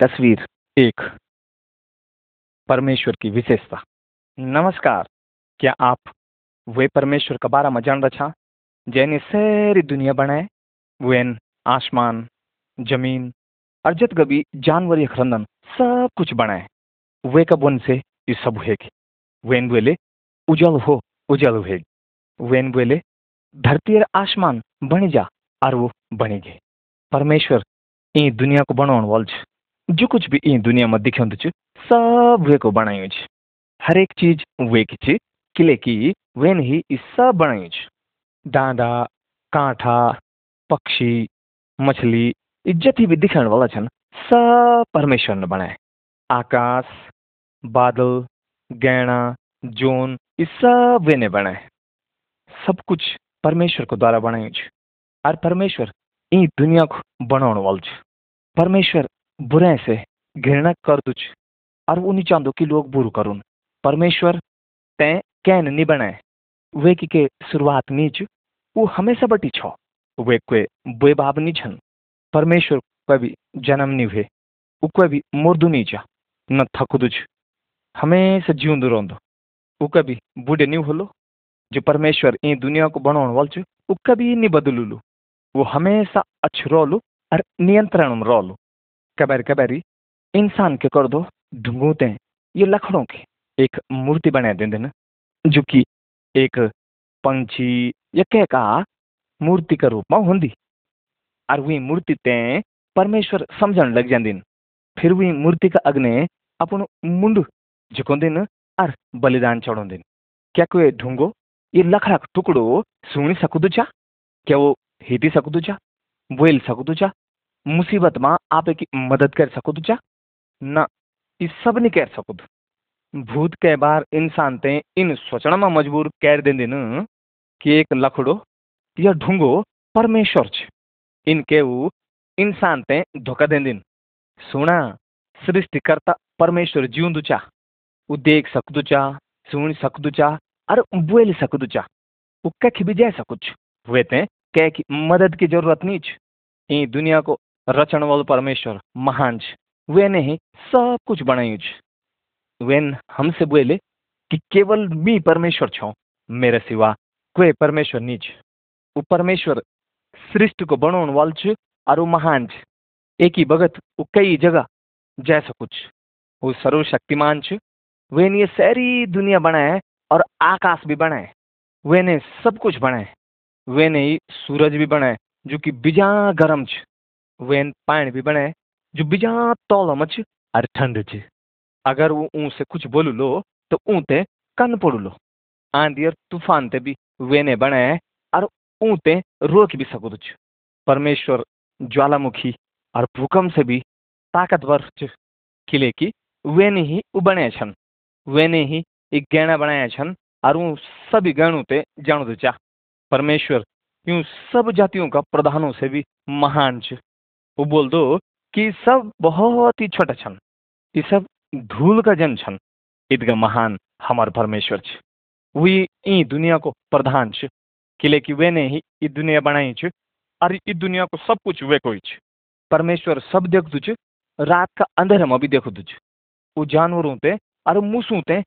तस्वीर। एक परमेश्वर की विशेषता। नमस्कार। क्या आप वे परमेश्वर का बारा जान रहा जैने सारी दुनिया बनाए, वेन, आसमान, ज़मीन और जत गबी जानवर या खरंदन सब कुछ बनाए। वे का बन से ये सब हेग वेन बोले, उजल हो, उजल हेग वेन बोले, धरती और आसमान बनी जा, और वो बनी गए। परमेश्वर ई दुनिया को बनाउन वाल छ जो कुछ भी ई दुनिया में दिखाउँदो छ सब वे को बनायो छ हर एक चीज़ वे की छ किले की वेन ही ई सब बनायो छ डाँडा काँठा, पक्षी, मछली यी जति भी दिखाउन वाला छन्, सब परमेश्वर ने बनाए आकाश, बादल, गैणा, जोन ये सब वे ने बनाए सब कुछ परमेश्वर को द्वारा बनायो छ और परमेश्वर ई दुनिया को बनाउन वाल परमेश्वर बुराई से घृणा कर छ। और वो नहीं चाहते कि लोग बुरु करुन परमेश्वर तैं कैन नहीं बनाए वे की के शुरुआत नीच वो हमेशा बटी छ। वे कोई बुए बाब नहीं छन। परमेश्वर कभी जन्म नहीं हुए। वो कभी मुर्दू नहीं छ न थकुदु छ। हमेशा जिउँदो रहंदो वो कभी बूढ़े नहीं होलो। जो परमेश्वर ई दुनिया को बनाने वाल वो कभी नहीं बदलुलु वो हमेशा अच्छ रहलु और नियंत्रण में रहलु कबारी कबारी, इंसान के कर दो ढूंढते ये लखड़ों के एक मूर्ति बना न, जो कि एक पंछी या कह का मूर्ति का रूप में होंगी और वही मूर्ति ते परमेश्वर समझण लग जांदिन फिर वही मूर्ति का अग्ने अपन मुंड झुकोंदिन और बलिदान चढ़ोंदिन क्या कोई ढूंगो ये लखड़ा का टुकड़ो सुनी सकदु चा क्या वो हिटी सकदु चा बोल सकदु चा मुसीबत में आप की मदद कर सकदु चा न ये सब नहीं कर सकदु। भूत के बार इंसान ते इन सोचना में मजबूर कर देंदिन कि एक लखड़ो या ढूंगो परमेश्वर छ। इनके वो इंसान ते धोखा देंदिन सुना सृष्टिकर्ता परमेश्वर जिउँदु चा। वो देख सकदु चा सुन सकदु चा और बोल सकदु चा। वो कख भी जा सकुछ वे ते कह की मदद की ज़रूरत नहीं छ। ई दुनिया को रचन वाल परमेश्वर, महान वे ही सब कुछ बनायु वेन हमसे बोले कि केवल मी परमेश्वर छो, मेरे सिवा कोई परमेश्वर छ। वो परमेश्वर सृष्टि को बनाउन वाल छ और महान छ। एक ही भगत वो कई जगह जा सकुछ वो सर्वशक्तिमान छ। वे ने सारी दुनिया बनाए और आकाश भी बनाए वे ने सब कुछ बनाए वे ने सूरज भी बनाए जो कि बिजा गर्म छ। वेन पानी भी बनाए जो बिजा तौल छ और ठंड छ अगर वो ऊँ से कुछ बोलू लो तो ऊँ ते कन पड़ू लो। आंधी और तूफ़ान ते भी वे ने बनाए और ऊँ ते रोक भी सकदु छ परमेश्वर ज्वालामुखी और भूकंप से भी ताकतवर छ किले की वेने ही उ बनाए छन। वे ने ही एक गहना बनाया छन और वो सभी गहणों ते जाणु चा। परमेश्वर यूँ सब जातियों का प्रधानों से भी महान छ वो बोल दो कि सब बहुत ही छोटा छन। ये सब धूल का जन छन। इतका महान हमार परमेश्वर छ। वही ई दुनिया को प्रधान छ। किले कि वे ने ही ये दुनिया बनाई छ और ये दुनिया को सब कुछ वे कोई छ। परमेश्वर सब देखदु छ, रात का अंधेरे में भी देखदु छ। वो जानवरों ते और मूसों ते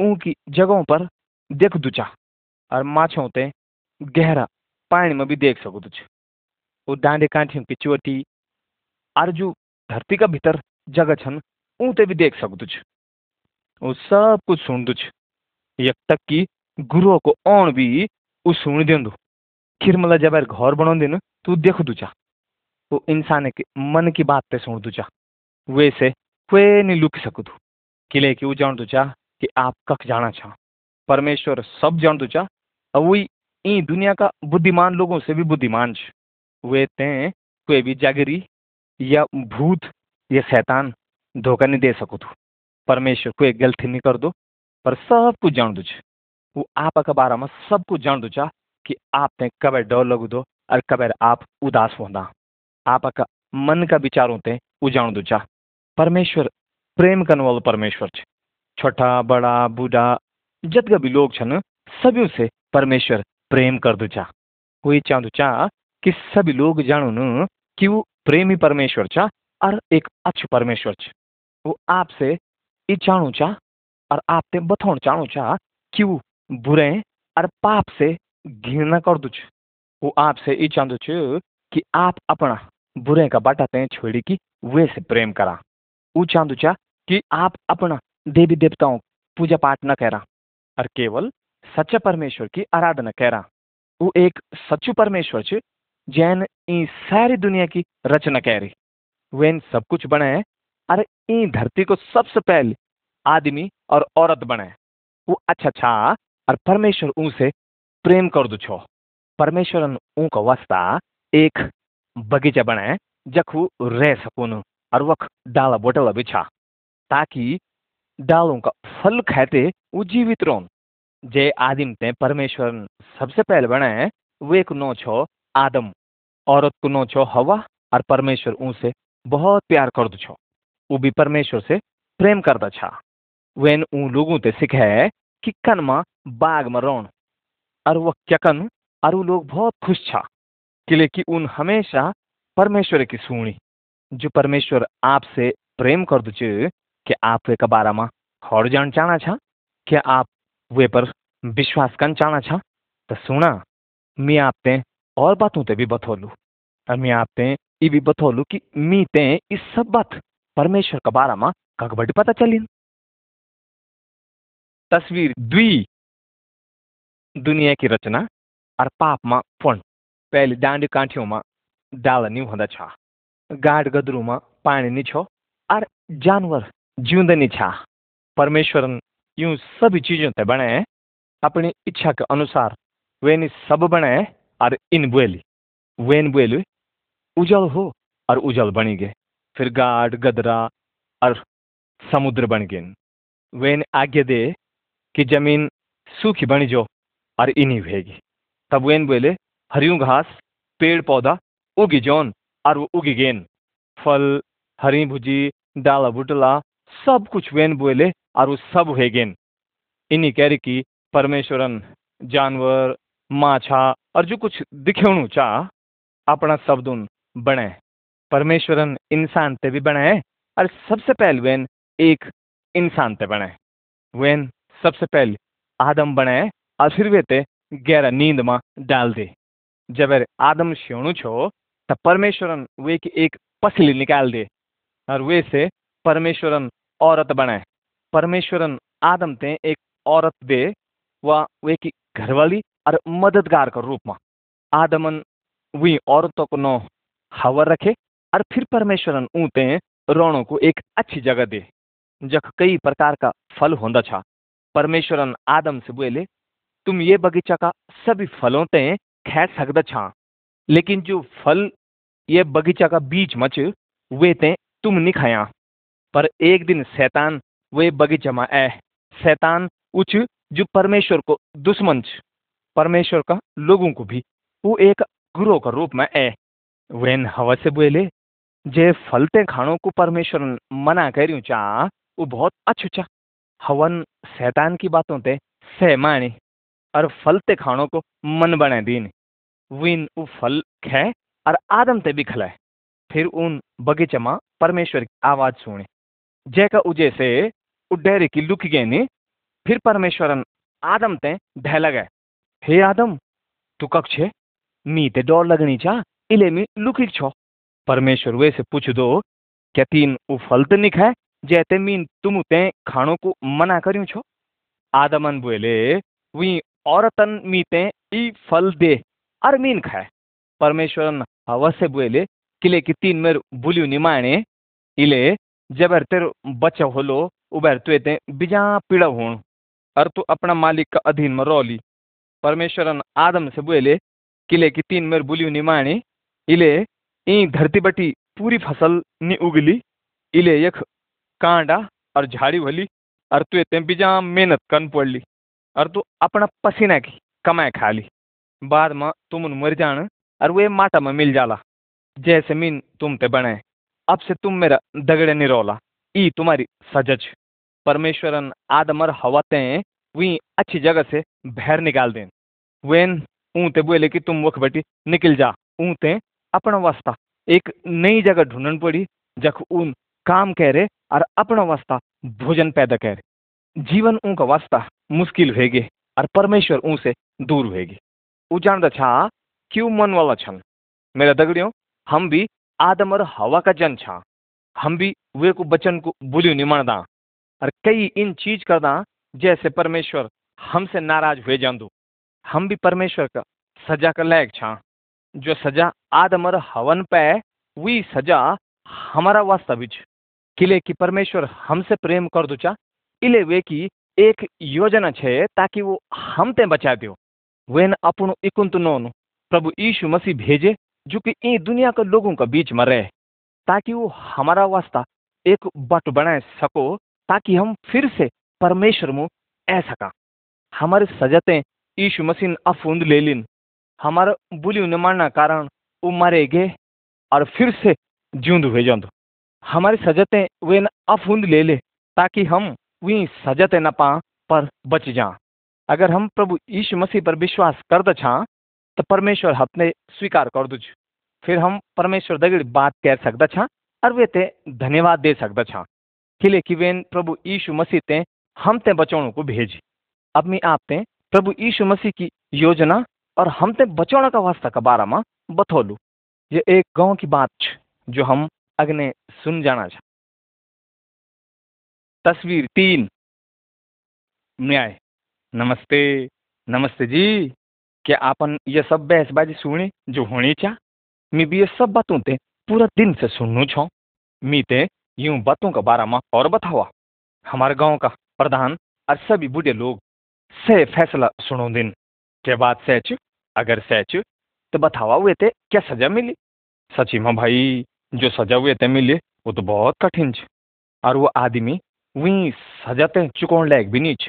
उनकी जगहों पर देखदु चा और माछों ते गहरा पानी में भी देख सकदु छ। वो डांडे कांठियों की चोटी और जो धरती का भीतर जगह छन ऊते भी देख सकदु छ वो सब कुछ सुनदु छ यक तक कि गुरुओं को औण भी वो सुन देंदु। खिरमला जब घर बनाउंदिन तो देखदु चा। वो इंसान के मन की बात ते सुनदु चा। वैसे कोई नहीं लुक सकदु। किले कि वो जानदु चा कि आप कख जाना चाह परमेश्वर सब जानदु चा। और वही ई दुनिया का बुद्धिमान लोगों से भी बुद्धिमान छ वे ते कोई भी जागरी या भूत, या शैतान धोखा नहीं दे सको तू। परमेश्वर, कोई गलती नहीं कर दो, पर सब कुछ जान दो वो आप के बारे में सब कुछ जान दो चा कि आप ते कब डर लगू दो और कब आप उदास होना आप का मन का विचारों ते वो जान दो चा। परमेश्वर, प्रेम करने वाला परमेश्वर छ छोटा, बड़ा, बूढ़ा जतका भी लोग छन, सभी से परमेश्वर प्रेम कर दो चा। कोई चाहदो चा कि सभी लोग जानू न कि वो प्रेमी परमेश्वर छा और एक अच्छु परमेश्वर छ वो आपसे ई चाणू चा और आपते बथौण चाणू चा कि वो बुरे और पाप से घृणा करदू छ वो आपसे ई चाहदू छ कि आप अपना बुरे का बाटा ते छोड़ी कि वे से प्रेम करा। वो चाहदू चा कि आप अपना देवी देवताओं पूजा पाठ न करा और केवल सच्चा परमेश्वर की आराधना करा। वो एक सच्चू परमेश्वर छ जैन ई सारी दुनिया की रचना करी। वेन सब कुछ बनाए और ई धरती को सबसे पहले आदमी और औरत बने। वो अच्छा अच्छा और परमेश्वर ऊ से प्रेम कर दू छो। परमेश्वरन ऊ का वास्ता एक बगीचा बनाए जखू रह सकून, और वख डाला बोटला बिछा ताकि डालों का फल खाते वो जीवित रोन। जे आदिम ते परमेश्वर सबसे पहले बनाए वो एक नो छो आदम, औरत को नो छो हवा और परमेश्वर ऊ से बहुत प्यार कर दो छो। वो भी परमेश्वर से प्रेम करता छा। वेन ऊ लोगों ते सिखे कि कन मा बाग में रोन और वह क्यकन और लोग बहुत खुश छा किले कि उन हमेशा परमेश्वर की सुनी जो परमेश्वर आपसे प्रेम कर दो कि आप वे का बारे में जान चाहना छा? क्या आप वे पर विश्वास करना चाहना छा? तो सुना मैं आपते और बातों ते भी बतौलू। और मैं आपते ये भी बतौलू कि मी ते इस सब बात परमेश्वर का बारे में कगबड़ी पता चली तस्वीर द्वी दुनिया की रचना और पाप में फण पहले डांडी काठियों में डाला नहीं होता छा। गाड गदरू में पानी नहीं छो और जानवर जिउँदा नहीं छा। परमेश्वर यूँ सभी चीज़ों ते बने अपनी इच्छा के अनुसार वे सब बनाए और इन बुएली वेन बुएली उजल हो और उजल बनी गए फिर गाड गदरा और समुद्र बन गए वेन आज्ञा दे कि ज़मीन सूखी बनी जो और इन्हीं भेगी। तब वेन बोले हरियों घास, पेड़ पौधा उगी जौन और वो उगी गेन। फल, हरी भुजी, डाला बुटला, सब कुछ वेन बोले और वो सब हुए गेन। इन्हीं कह रही कि परमेश्वरन, जानवर, माछा और जो कुछ दिखेणु चाह अपना शब्दुन बने परमेश्वरन इंसान ते भी बनाए और सबसे पहले वेन एक इंसान ते बनाए वेन सबसे पहले आदम बनाए और फिर वे ते गहरा नींद में डाल दे जब आदम श्योणु छो तब परमेश्वरन वे की एक पसली निकाल दे और वे से परमेश्वरन औरत बनाए परमेश्वरन आदम ते एक औरत दे व वे की घरवाली मददगार के रूप में। आदमन, वी औरतों को नो हवर रखे, और फिर परमेश्वरन ऊते रोणों को एक अच्छी जगह दे, जख कई प्रकार का फल होंदा छा। परमेश्वरन आदम से बोले, तुम ये बगीचा का सभी फलों ते खा सकदा छा, लेकिन जो फल ये बगीचा का बीच मच, वे ते तुम नहीं खाया। पर एक दिन शैतान वे बगीचा में ए शैतान उच जो परमेश्वर को दुश्मन छ। परमेश्वर का लोगों को भी। वो एक गुरु का रूप में ए वेन हवा से बोले, जे फलते खानों को परमेश्वर मना करियो चा, वो बहुत अच्छु चा। हवन शैतान की बातों ते सह मानी और फलते खानों को मन बना दीन। विन वो फल खे और आदम ते भी खलाए। फिर उन बगीचे में परमेश्वर की आवाज़ सुने जैका उजे से उडेरे की लुक गए फिर परमेश्वरन आदम ते ढह लगे हे आदम, तू कब छे मी ते डर लगनी चा, इले मी लुकी छो। परमेश्वर वे से पूछ दो, क्या तीन उ फल तो नहीं खाए जैते मीन तुम ते खानों को मना करियो छो? आदमन बोले, वी औरतन मी ते ई फल दे और मीन खाए। परमेश्वरन हवा से बोले, किले की तीन मेर बुलियो निमाणे इले जबर तेर बच्चा होलो उबर तुए ते बिजा पीड़ा होण और तू अपना मालिक का अधीन में रोली। परमेश्वरन आदम से बोले किले की तीन मेर बुलियो निमाणे इले ई धरती बटी पूरी फ़सल नी उगली, इले यख कांडा और झाड़ी भली और तु ते बिजा मेहनत करन पड़ली और तू अपना पसीना की कमाए खा ली बाद में तुम मर जान और वे माटा में मिल जाला, जैसे मीन तुम ते बने अब से तुम मेरा दगड़े नहीं रोला, ई तुम्हारी सजज। परमेश्वरन आदमर हवाते वी अच्छी जगह से भैर निकाल दें वेन ऊँ ते बोले कि तुम वख बटी निकल जा। ऊँ ते अपना वास्ता। एक नई जगह ढूंढन पड़ी, जख ऊन काम करे और अपना वास्ता भोजन पैदा करे। जीवन उनका वास्ता मुश्किल भेगे और परमेश्वर ऊ से दूर भेगे ऊ जानता छा क्यों मन वाला छन। मेरा दगड़ियों, हम भी आदम और हवा का जन छा। हम भी वे को बचन को बुलियो नहीं और कई इन चीज़ करदा जैसे परमेश्वर हमसे नाराज़ हुए जान जांदू। हम भी परमेश्वर का सजा का लायक छा। जो सजा आदम और हवन पे वही सजा हमारा वास्ता भी किले की परमेश्वर हमसे प्रेम कर दो चा, इले वे की एक योजना छे ताकि वो हम ते बचा दो वेन अपन इकुंत नोन, प्रभु यीशु मसीह भेजे, जो कि इन दुनिया के लोगों के बीच में रहे, ताकि वो हमारा वास्ता एक बट बना सको, ताकि हम फिर से परमेश्वर मुँह ऐ सका। हमारे सजते यीशु मसीह ने अफूंद ले लिन। हमारा बुली न मारना कारण वो मारे गए और फिर से जीवंद हुए जंद। हमारी सजते वे न अफूंद ले ले ताकि हम वही सजते न पा पर बच जा। अगर हम प्रभु यीशु मसीह पर विश्वास कर द छा तो परमेश्वर अपने स्वीकार कर दो फिर हम परमेश्वर दगड़ बात कह सकता छा और वे ते धन्यवाद दे सकता छा। किले कि वे प्रभु यीशु मसीह ते हम ते बचाने को भेज। अब मैं आप ते प्रभु यीशु मसीह की योजना और हम ते बचाने का वास्ता का बारे में बतौलू। ये एक गाँव की बात जो हम अग्ने सुन जाना छ। तस्वीर तीन। न्याय। नमस्ते। नमस्ते जी। क्या आपन ये सब बहसबाजी सुनी जो होनी चा मैं भी ये सब बातों ते पूरा दिन से सुनू छो। मी ते यूँ बातों का बारे में और बतावा। हमारे गाँव का प्रधान और सभी बूढ़े लोग से फैसला सुनो दिन। के बाद सच? अगर सच तो बतावा हुए थे क्या सजा मिली? सची में भाई, जो सजा हुए थे मिले, वो तो बहुत कठिन छ। और वो आदमी वही सजा ते चुकाने लायक भी नहीं छ।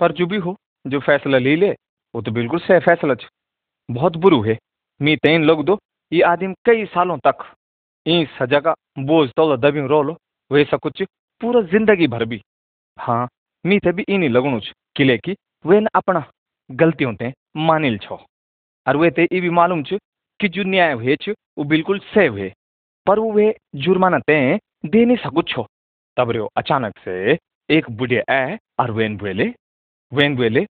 पर जो भी हो, जो फैसला ले ले, वो तो बिल्कुल सही फैसला छ। बहुत बुरू है। मी तेन लोग दो, ये आदमी कई सालों तक इन सजा का बोझ तो दबी रो लो वैसा कुछ पूरा ज़िंदगी भर भी। हाँ मी थे भी इन लगणु छ, किले की वे न अपना गलतियों ते मानिल छो। और वे ते ये भी मालूम छ कि जो न्याय हुए छ वो बिल्कुल सही हुए, पर वो वे जुर्माना ते दे नहीं सकू छो। तब रो अचानक से एक बुढ़े आए और वेन बोले वेन बोले,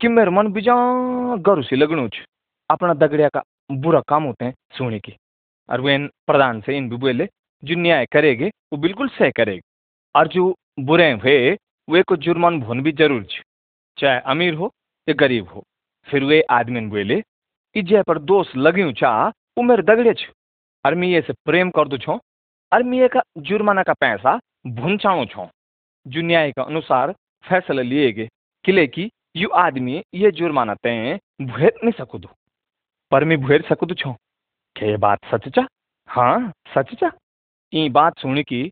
कि मेरे मन बिजा गरु से लगणु छ अपना दगड़िया का बुरा काम होते हैं सुने की। और वेन प्रधान से इन भी बोले, जो न्याय करेगे वो बिल्कुल सही करेगे। और जो बुरे हुए, वे को जुर्मान भोन भी ज़रूर छ चाहे अमीर हो या गरीब हो। फिर वे आदमी बोले कि जय पर दोष लगी चा वो मेरे दगड़े छ। और मैं ये से प्रेम कर दू छो और मैं का जुर्माना का पैसा भुनचाणु छो। जो न्याय का अनुसार फैसला लिए गे किले की यू आदमी ये जुर्माना ते भुएर नहीं सकूदू। पर मैं भुएर सकूदू छो। ये बात सच चा? हाँ सच चा। ये बात सुनी की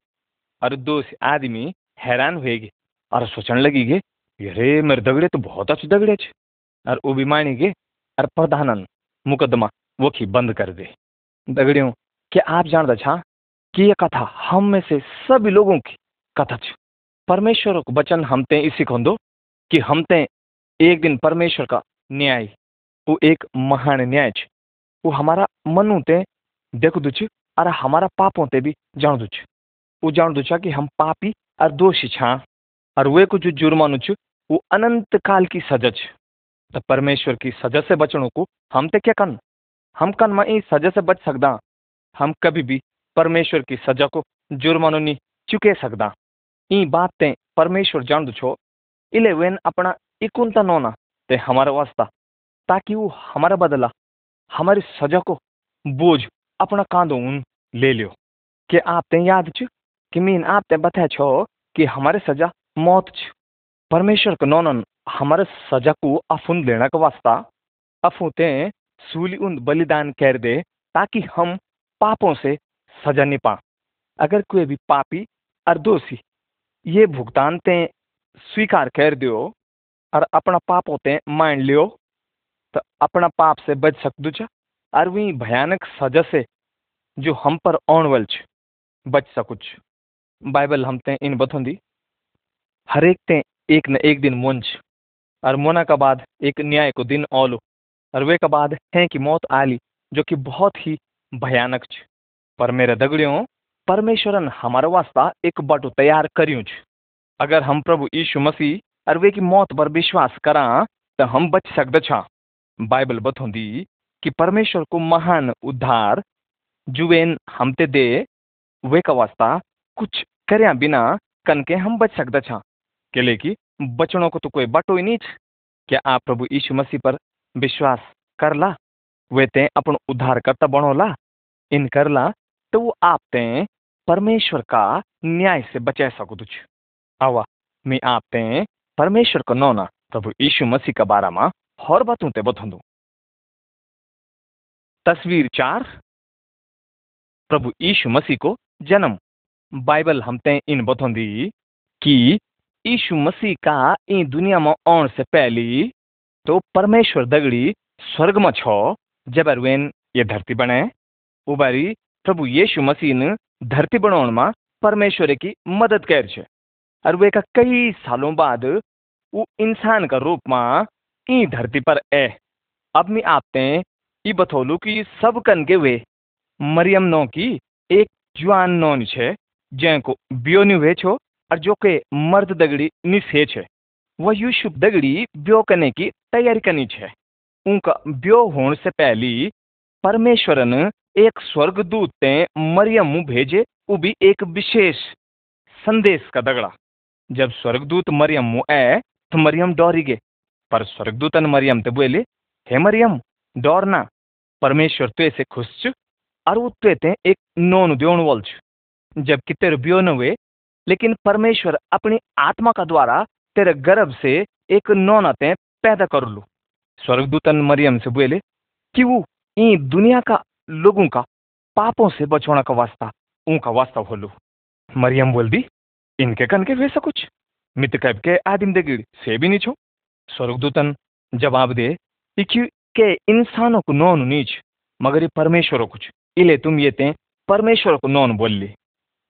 और दोस्त आदमी हैरान हुएगी और सोचने लगी गे अरे, मेरे दगड़े तो बहुत अच्छे दगड़े छ। और वो भी मानी गे और प्रधानन, मुकदमा, वो की बंद कर दे। दगड़ियों, क्या आप जानता छा कि ये कथा हम में से सभी लोगों की कथा छ? परमेश्वर को वचन हम ते इसी दो कि हम ते एक दिन परमेश्वर का न्याय, वो एक महान न्याय छ। वो हमारा मनु ते देख छ और हमारा पापों ते भी जान छ। वो जान छा कि हम पापी और दोषी छा और वे को जो जुर्मानो छ वो अनंत काल की सजा छ तो परमेश्वर की सजा से बचने को हम ते क्या कन? हम कन में सजा से बच सकदा? हम कभी भी परमेश्वर की सजा को जुर्मानो नहीं चुके सकदा। ई बात ते परमेश्वर जान छो, इले वेन अपना इकुनता नोना ते हमारा वास्ता, ताकि वो हमारा बदला, हमारी सजा को बोझ अपना कांधो उन ले लियो। कि आप ते याद छ कि मीन आप ते बताया छो कि हमारे सजा मौत छ? परमेश्वर नौनन हमारे सजा को लेना का वास्ता अफू ते सूली उन बलिदान कर दे ताकि हम पापों से सजा नहीं पा अगर कोई भी पापी और दोषी ये भुगतान ते स्वीकार कर दियो और अपना पापों ते मान लियो तो अपना पाप से बच सकदू छ और वही भयानक सजा से जो हम पर औणवल छ, बच सकुछ बाइबल हम ते इन बतौंदी हर एक ते एक न एक दिन और मोना का बाद एक न्याय को दिन औलो। वे का बाद है कि मौत आली, जो कि बहुत ही भयानक छ। पर मेरे दगड़ियों, परमेश्वरन हमारे वास्ता एक बटू तैयार करियूं छ। अगर हम प्रभु यीशु मसीह और वे की मौत पर विश्वास करा तो हम बच सकते छा। बाइबल बतौंदी कि परमेश्वर को महान उद्धार, जुवेन हमते दे। वे का वास्ता कुछ करया बिना कन के हम बच सकते छा। के लेकि बचनों को तो कोई बटो ही नहीं क्या आप प्रभु यीशु मसीह पर विश्वास कर ला? वे ते अपन उद्धार उद्धारकर्ता बनोला इन करला तो वो आप ते परमेश्वर का न्याय से बचा सको छ आवा, मैं आप ते परमेश्वर को नौना प्रभु यीशु मसीह का बारा में हर बातों ते बतौंदू तस्वीर चार। प्रभु यीशु मसीह को जन्म। बाइबल हमते इन बतौंदी कि यीशु मसीह का ई दुनिया में आने से पहली तो परमेश्वर दगड़ी स्वर्ग में छो जब वेन ये धरती बने उबारी प्रभु यीशु मसीह ने धरती बनाने में परमेश्वर की मदद कर छे और वे का कई सालों बाद वो इंसान का रूप में ई धरती पर ए अब मैं आपते ई बतौलू कि सब कन के वे मरियम नौ की एक जुआन नौन छे जैको ब्यो नी हुए छो। और जो के मर्द दगड़ी निसे छे, वह यूसुफ दगड़ी ब्यो करने की तैयारी करनी छे। उनका ब्यो होने से पहली परमेश्वर ने एक स्वर्गदूत ते मरियम भेजे वो भी एक विशेष संदेश का दगड़ा। जब स्वर्गदूत मरियम मुँह आए तो मरियम डौरी गे। पर स्वर्गदूतन मरियम ते बोले, हे मरियम डरना परमेश्वर तो ऐसे खुश छ और वो तो एक नोन द्योण वाल छ। जबकि तेरे ब्यो न हुए लेकिन परमेश्वर अपनी आत्मा का द्वारा तेरे गर्भ से एक नौना ते पैदा कर लू। स्वर्गदूतन मरियम से बोले, कि वो ई दुनिया का लोगों का पापों से बचवाना का वास्ता, उनका वास्ता होलू मरियम बोल दी, इनके कन के वैसा कुछ? मित कब के आदिम देगिड़ से भी छो स्वर्गदूतन जवाब दे के इंसानों को नौन नीच, मगर ये परमेश्वर कुछ। इले तुम ये ते परमेश्वर को नौन बोल ली।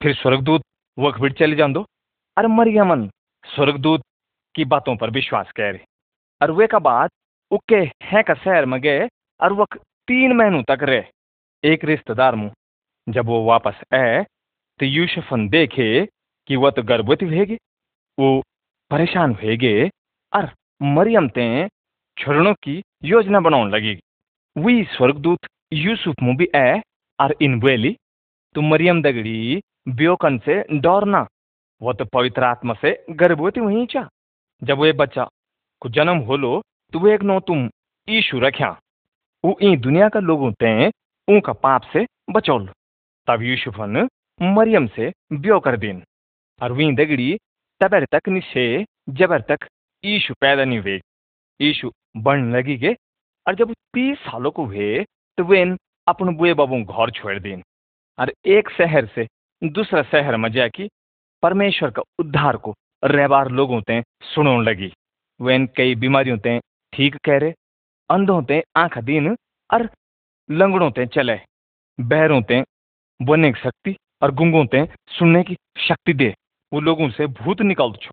फिर स्वर्गदूत वक बिट चले जान दो अरे मरियमन स्वर्गदूत की बातों पर विश्वास कह रहे और वे का बाद उके है का शहर में गए और वक तीन महीनों तक रहे। एक रिश्तेदार मुँह जब वो वापस आए तो यूसुफन देखे कि वह तो गर्भवती हुएगी वो परेशान हुएगे और मरियम ते छोड़ने की योजना बनाने लगी। वही स्वर्गदूत यूसुफ मुँह भी आए और इन बोली तो मरियम दगड़ी ब्योकन से डरना, वो तो पवित्र आत्मा से गर्भवती हुई चा। जब वे बच्चा को जन्म होलो तो वो एक नो तुम ईशु रख्या ई दुनिया का लोगों ते उनका पाप से बचौल। तब यूसुफन मरियम से ब्यो कर दिन। और वी दगड़ी तबर तक निशे जबर तक ईशु पैदा नहीं हुए। ईशु बढ़ने लगी के और जब तीस सालों को हुए तो वे अपन बुए बाबू घर छोड़ दिन। और एक शहर से दूसरा शहर में जाके परमेश्वर का उद्धार को रहबार लोगों ते सुनने लगी। वे कई बीमारियों ते ठीक कह रहे अंधों ते आँख दिन और लंगड़ों ते चले। बहरों ते बोलने की शक्ति और गुंगों ते सुनने की शक्ति दे। वो लोगों से भूत निकाल छो।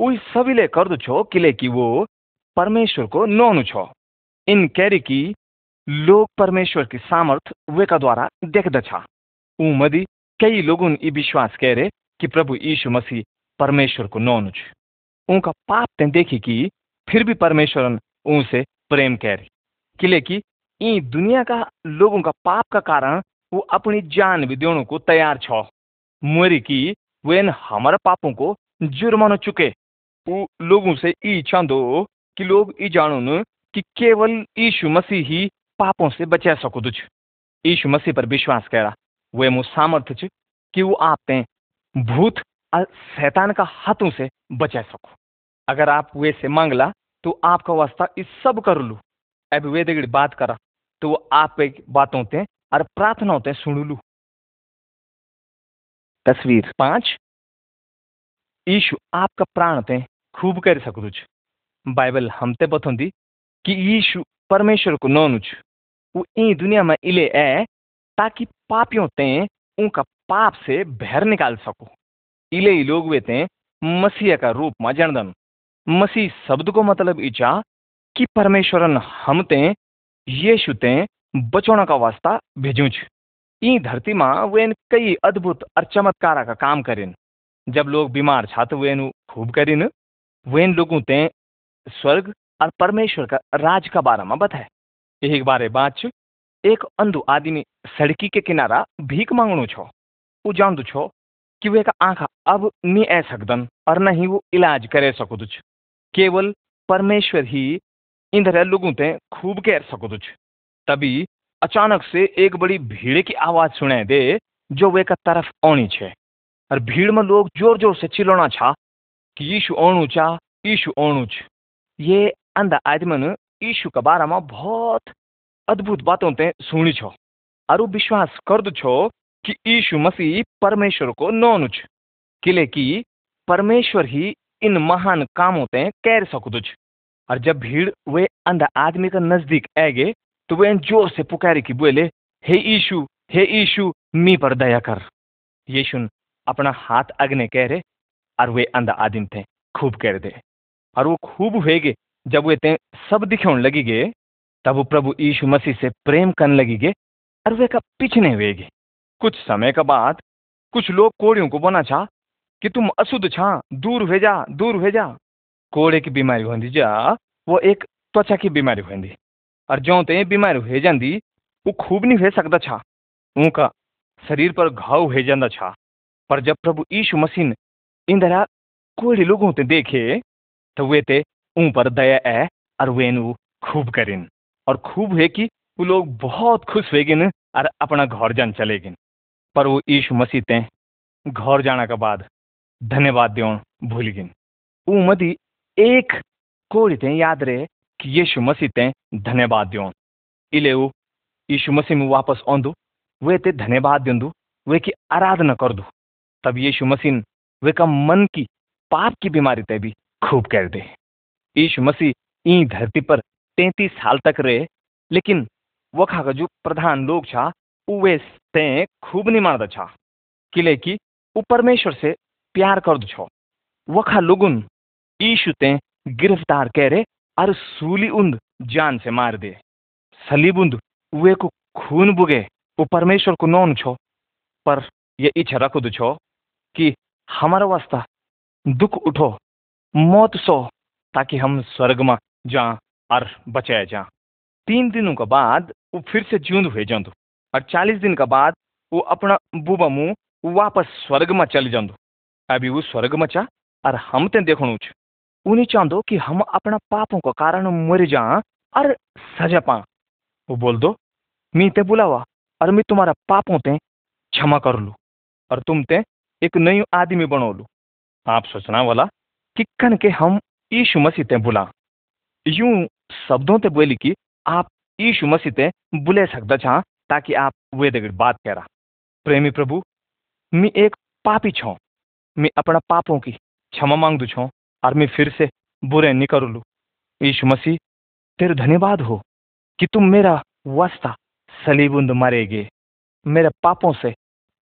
वो सभी ले कर दो छो किले की वो परमेश्वर को नोनु छो। इन कैरी की लोग परमेश्वर की सामर्थ वे का द्वारा देख दछा ऊ मदी कई लोगों ने विश्वास कह रहे कि प्रभु यीशु मसीह परमेश्वर को नोनु छ उनका पाप ते देखी कि फिर भी परमेश्वर उनसे प्रेम कह रही किले की ई दुनिया का लोगों का पाप का कारण वो अपनी जान भी देने को तैयार छो मोरी की वे हमारे पापों को जुर्माना चुके वो लोगों से ई चांदो कि लोग ई जानो कि केवल यीशु मसीह ही पापों से बचा सको तुझ यीशु मसीह पर विश्वास करा वे मु सामर्थ्य कि वो आपते भूत और शैतान का हाथों से बचा सको। अगर आप वे से मांगला तो आपका वास्ता इस सब कर लू। अब वे दगड़ी बात करा तो वो आप बातों ते और प्रार्थनाओं ते सुन लू। तस्वीर पाँच। ईशु आपका प्राण ते खूब कर सकदु छ बाइबल हमते बतौंदी कि यीशु परमेश्वर को नोनु छ वो ई दुनिया में इले है ताकि पापियों ते उनका पाप से बहर निकाल सको। इले ही लोग वे मसीह का रूप में जनदन। मसीह शब्द को मतलब इचा कि परमेश्वरन हम ते, यीशु ते बचोना का वास्ता भेजू छ ई धरती माँ वेन कई अद्भुत और चमत्कार का काम करिन। जब लोग बीमार छा तो वेन खूब करिन वेन लोगों ते स्वर्ग और परमेश्वर का राज का बारे में बताए एक बारे बात छ एक अंधु आदमी सड़की के किनारा भीख मांगणो छो। वो जानदू छो कि वे का आंखा अब नहीं आ सकदन और न ही वो इलाज करे सकुद केवल परमेश्वर ही इंदर लोगों ते खूब कह सकुद तभी अचानक से एक बड़ी भीड़ की आवाज़ सुनाई दे जो वे का तरफ़ आनी छे। और भीड़ में लोग ज़ोर ज़ोर से चिल्लाना छा कि यीशु ओणु चा, यीशु ओणु छ ये अंधा आदमन यीशु के बारे में बहुत अद्भुत बातों ते सुनी छो। वो विश्वास कर दो छो कि यीशु मसीह परमेश्वर को नौनु छ किले कि परमेश्वर ही इन महान कामों ते कर सकदो छ। और जब भीड़ वे अंधा आदमी का नज़दीक आ गए तो वे ज़ोर से पुकारी की बोले, हे यीशु हे यीशु, मी पर दया कर। यीशु अपना हाथ अग्ने कह रहे और वे अंधा आदमी थे खूब कह दे। और वो खूब हुए जब वे ते सब दिखाने लगी गए तब प्रभु यीशु मसीह से प्रेम करने लगी और वे का पिछने हुए गए कुछ समय के बाद कुछ लोग कोड़ियों को बोना छा कि तुम अशुद्ध छा, दूर हो जा दूर हो जा कोड़े की बीमारी होंगी जा, वो एक त्वचा की बीमारी होंगी और जो ते बीमारी हो जाती वो खूब नहीं हो सकता छा। उनका शरीर पर घाव हो जाता छा। पर जब प्रभु यीशु मसीह इंदिरा कोड़ी लोगों ते देखे तो वे ते उन पर दया है और वे नु खूब करें और खूब है कि वो लोग बहुत खुश गए और अपना घर जान चले गए। पर वो यीशु मसीह ते घर जाने के बाद धन्यवाद देव भूल गए। वो मदी एक कोड़ी ते याद रहे कि यीशु मसीह ते धन्यवाद देव इले वो यीशु मसीह में वापस आंदू वे ते धन्यवाद देंदू वे की आराधना कर दू तब यीशु मसीह वे का मन की पाप की बीमारी ते भी खूब कर दे। यीशु मसीह ई धरती पर तैतीस साल तक रहे लेकिन वखा का जो प्रधान लोग छा वे ते खूब नहीं मानता छा। किले की वो परमेश्वर से प्यार कर दो छो। वखा लोगुन यीशु ते गिरफ़्तार करे और सूली उंद जान से मार दे। सलीबुंद वे को खून बुगे वो परमेश्वर को नौन छो। पर ये इच्छा रखो दो छो कि हमारा वास्ता दुख उठो, मौत सो, ताकि हम स्वर्ग में जा और बचाया जा तीन दिनों के बाद वो फिर से जीवंत हुए जंतु और चालीस दिन के बाद वो अपना बुबा मुँह वापस स्वर्ग में चले जंतु। अभी वो स्वर्ग में चा और हम ते देखणु छ उन्हीं चाहदो कि हम अपना पापों के कारण मर जा और सजा पा वो बोल दो, मी ते बुलावा और मैं तुम्हारा पापों ते क्षमा कर लू और तुम ते एक नई आदमी बनो लू आप सोचना वाला कि कन के हम यीशु मसीह ते बुला। यूँ शब्दों ते बोली कि आप यीशु मसीह ते बुले सकता छा ताकि आप वे दगड़ बात करा। प्रेमी प्रभु, मैं एक पापी छो। मैं अपना पापों की क्षमा मांग दू छो और मैं फिर से बुरे नहीं कर लू यीशु मसीह, तेरे धन्यवाद हो कि तुम मेरा वास्ता सलीबुंद मरेगे। मेरे पापों से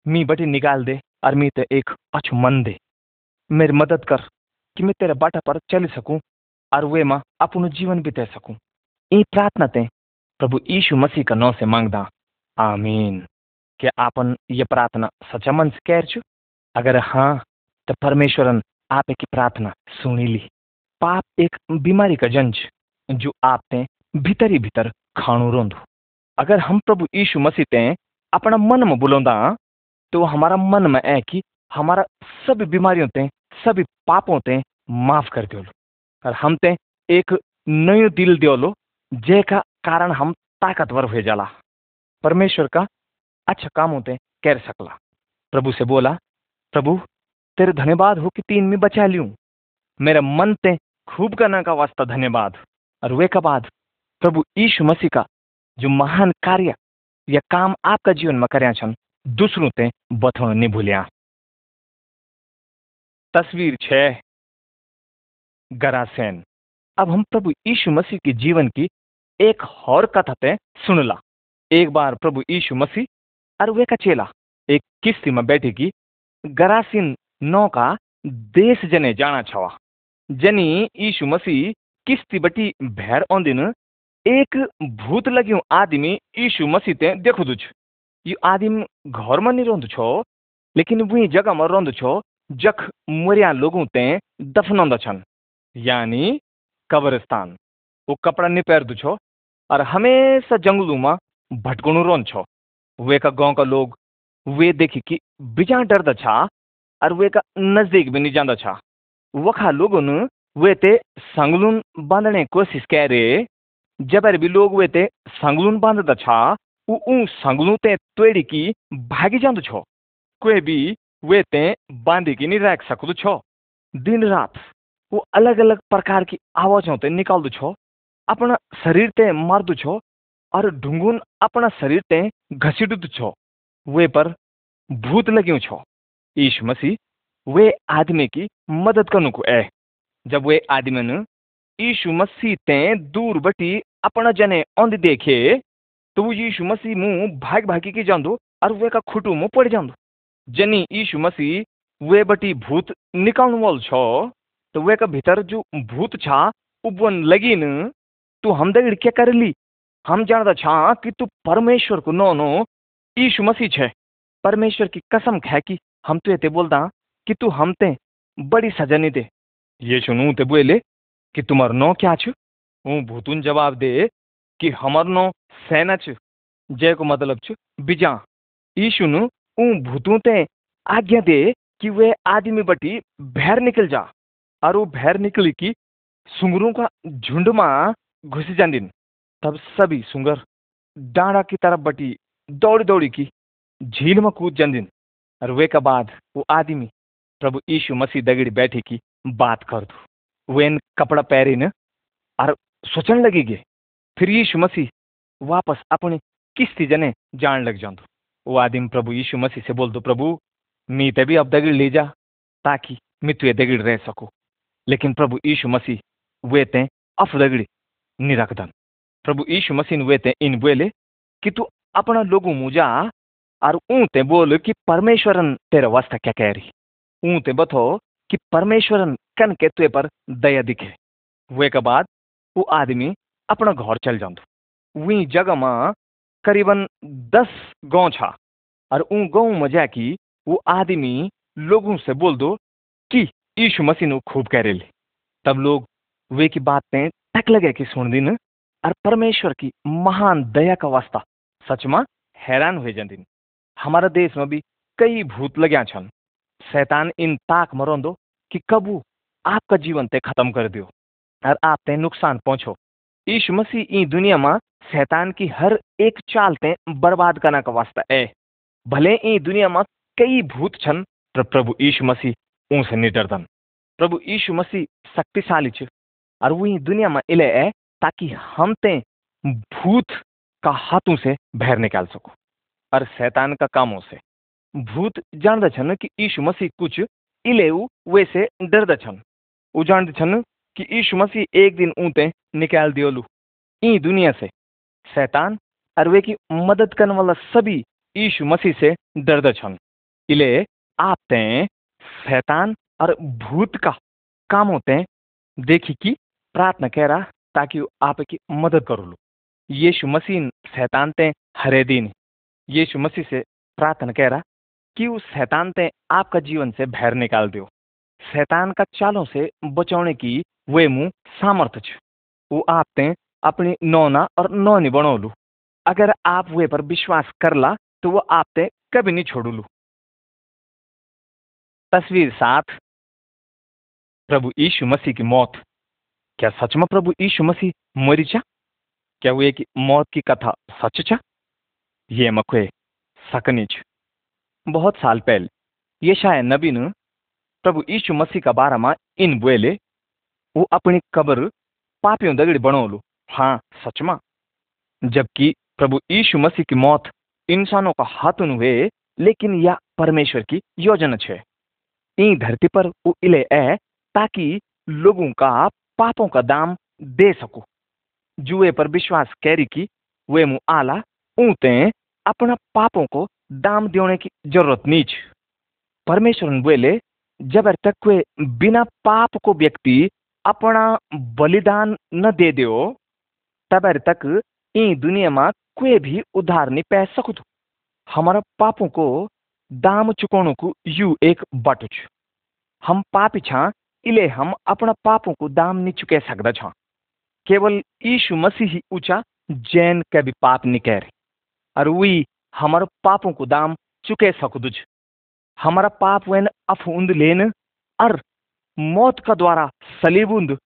मी बटी निकाल दे और मी ते एक अच्छु मन दे। मेरी मदद कर कि मैं तेरे बाटा पर चल सकूँ और वे माँ अपनो जीवन बिता सकूँ। ई प्रार्थना ते प्रभु यीशु मसीह का नौ से मांगदा, आमीन। क्या आपन ये प्रार्थना सच्चा मन से कह छु अगर हाँ तो परमेश्वरन आप की प्रार्थना सुनी ली। पाप एक बीमारी का जंज, जो आप ते भीतर ही भीतर खाणु रोंदू। अगर हम प्रभु यीशु मसीह ते अपना मन में बुलौदा तो हमारा मन में है कि हमारा सभी बीमारियों ते, सभी पापों ते माफ़ कर दियो और हम ते एक नयो दिल द्योलो जेका कारण हम ताकतवर हुए जाला। परमेश्वर का अच्छा काम होते कर सकला। प्रभु से बोला, प्रभु, तेरे धन्यवाद हो कि तीन में बचा लियू। मेरे मन ते खूब करना का वास्ता धन्यवाद। और वे का बाद, प्रभु ईशु मसीह का जो महान कार्य या काम आपका जीवन में कर्या छन, दूसरों ते बथो नहीं भूलिया तस्वीर छह गरासेन। अब हम प्रभु यीशु मसीह के जीवन की एक और कथा ते सुनला। एक बार प्रभु यीशु मसीह और वे का चेला, एक किस्ती में बैठी की गरासीन नौ का देश जने जाना छवा। जनी यीशु मसीह किस्ती बटी भैर औंदिन एक भूत लग्यूं आदमी यीशु मसीह ते देखुदु छ। यो आदिम घर में नहीं रोंद छो, लेकिन वही जगह में रोंद छो जख मरिया लोगों ते दफनंद छन। वो कपड़ा नहीं पहरदु छो और हमेशा जंगलों में भटकणु रोन छो। वे का गाँव का लोग वे देखी कि बिजा डरदा छा और वे का नज़दीक भी नहीं जाता छा। वखा लोगन वे ते संगलून बांधने कोशिश करे, जबर भी लोग वे ते संगलून बांधदा छा, उ ऊ संगलू ते तोड़ी की भागी जांदो छो। कोई भी वे ते बांधी की नहीं रख सकदो छो। दिन रात वो अलग अलग प्रकार की आवाजों ते निकालदो छो। अपना शरीर ते मारदो छो और ढुंगुन अपना शरीर ते घसीटदो छो। वे पर भूत लग्यूं छो। यीशु मसीह वे आदमी की मदद करने को है जब वे आदमी ने यीशु मसीह ते दूर बटी अपना जने औंद देखे तो वो यीशु मसीह मुँह भाग भागी की जांदो और वे का खुटू मुँह पड़ जांदो। जनी यीशु मसीह वे बटी भूत निकालने वाल छो। तो वे का भीतर जो भूत छा उबन लगी न तू हम दगड़ क्या कर ली हम जानदा छा कि तू परमेश्वर को नो नो यीशु मसीह छे। परमेश्वर की कसम खे कि हम तो ये बोलदा कि तू हम ते बड़ी सजा नहीं दे। यीशु नु ते बोले कि तुम्हार नो क्या छ? हूँ भूतुन जवाब दे कि हमर नो सेना छ को मतलब छ बिजा। यीशु नु ऊ भूतों ते आज्ञा दे कि वे आदमी बटी भैर निकल जा। और वो भैर निकली कि सुंगरों का झुंड में घुस जांदिन। तब सभी सुंगर डांडा की तरफ़ बटी दौड़ी दौड़ी की झील में कूद जांदिन। और वे का बाद वो आदमी प्रभु यीशु मसीह दगड़ी बैठी की बात कर दो वे कपड़ा पहरी न और सोचने लगी गे, फिर यीशु मसीह वापस अपनी किस्ती जने जान लग जाऊँ वो आदमी प्रभु यीशु मसीह से बोल दो प्रभु, मी तभी अब दगड़ ले जा ताकि मैं तुए दगड़ रह सकूँ। लेकिन प्रभु यीशु मसीह वे ते अफ रखदन। प्रभु यीशु मसीह वे ते इन बोले कि तू अपना लोगों मुझा और ऊ ते बोल कि परमेश्वरन तेरा वास्ता क्या कह रही ऊ ते बतो कि परमेश्वरन कन के तुए पर दया दिखे। वे के बाद वो आदमी अपना घर चल जांदो। वही जगह में करीबन दस गाँव छा। और ऊ गाँव में जाकी वो आदमी लोगों से बोल दो कि यीशु मसीह नु खूब कह रहे तब लोग वे की बातें तक लगे कि सुन दिन और परमेश्वर की महान दया का वास्ता सच में हैरान हो जादिन। हमारा देश में भी कई भूत लग्या छन। शैतान इन ताक मरोंदो कि कबू आपका जीवन ते खत्म कर दियो और आप ते नुकसान पहुंचो। यीशु मसीह ई दुनिया में शैतान की हर एक चाल ते बर्बाद करना का वास्ता है भले ई दुनिया में कई भूत छन, पर प्रभु यीशु मसीह नहीं डरदन प्रभु यीशु मसीह शक्तिशाली छ, और वही दुनिया में इले है ताकि हम ते भूत का हाथों से बाहर निकाल सको, और शैतान का कामों से। भूत जानदा छन कि यीशु मसीह कुछ इले वैसे डरदा छन। वो जानते छन कि यीशु मसीह एक दिन ऊते निकाल दियोलू। ई दुनिया से शैतान और वे की मदद करने वाला सभी यीशु मसीह से डरदा छन। इले आप ते शैतान और भूत का काम होते हैं। देखी कि प्रार्थना कह रहा, ताकि आपकी मदद करो लो यीशु मसीह शैतान ते हरे दिन। यीशु मसीह से प्रार्थना कह रहा कि उस शैतान ते आपका जीवन से भैर निकाल दो शैतान का चालों से बचाने की वे मुँह सामर्थ्य छ। वो आप ते अपनी नौना और नौनी बनोलू अगर आप वे पर विश्वास कर ला तो वो आप ते कभी नहीं छोड़ूलू। तस्वीर सात प्रभु यीशु मसीह की मौत। क्या सच में प्रभु यीशु मसीह मरी चा क्या वो एक मौत की कथा सच चा ये मखवे सकनी छ बहुत साल पहले ये शायद नबी ने प्रभु यीशु मसीह का बारे में इन बोले, वो अपनी कब्र पापियों दगड़ी बनोलू। हाँ सच में। जबकि प्रभु यीशु मसीह की मौत इंसानों का हाथों हुए, लेकिन यह परमेश्वर की योजना छे। ई धरती पर वो इले है ताकि लोगों का पापों का दाम दे सको। जुए पर विश्वास कैरी की, वे मुँह आला ऊते अपना पापों को दाम देने की ज़रूरत नीच। परमेश्वर बोले जब तक वे बिना पाप को व्यक्ति अपना बलिदान न दे दो तब तक ई दुनिया में कोई भी उधार नहीं पै सकत हमारा पापों को दाम चुकाने को यू एक बट छ हम पापी छा, इले हम अपना पापों को दाम नहीं चुके सकदा छा। केवल यीशु मसीह ही ऊँचा, जैन के भी पाप कह और वही हमारे पापों को दाम चुके सकदु छ हमारा पाप वेन अफुंद लेन और मौत का द्वारा सलीबुंद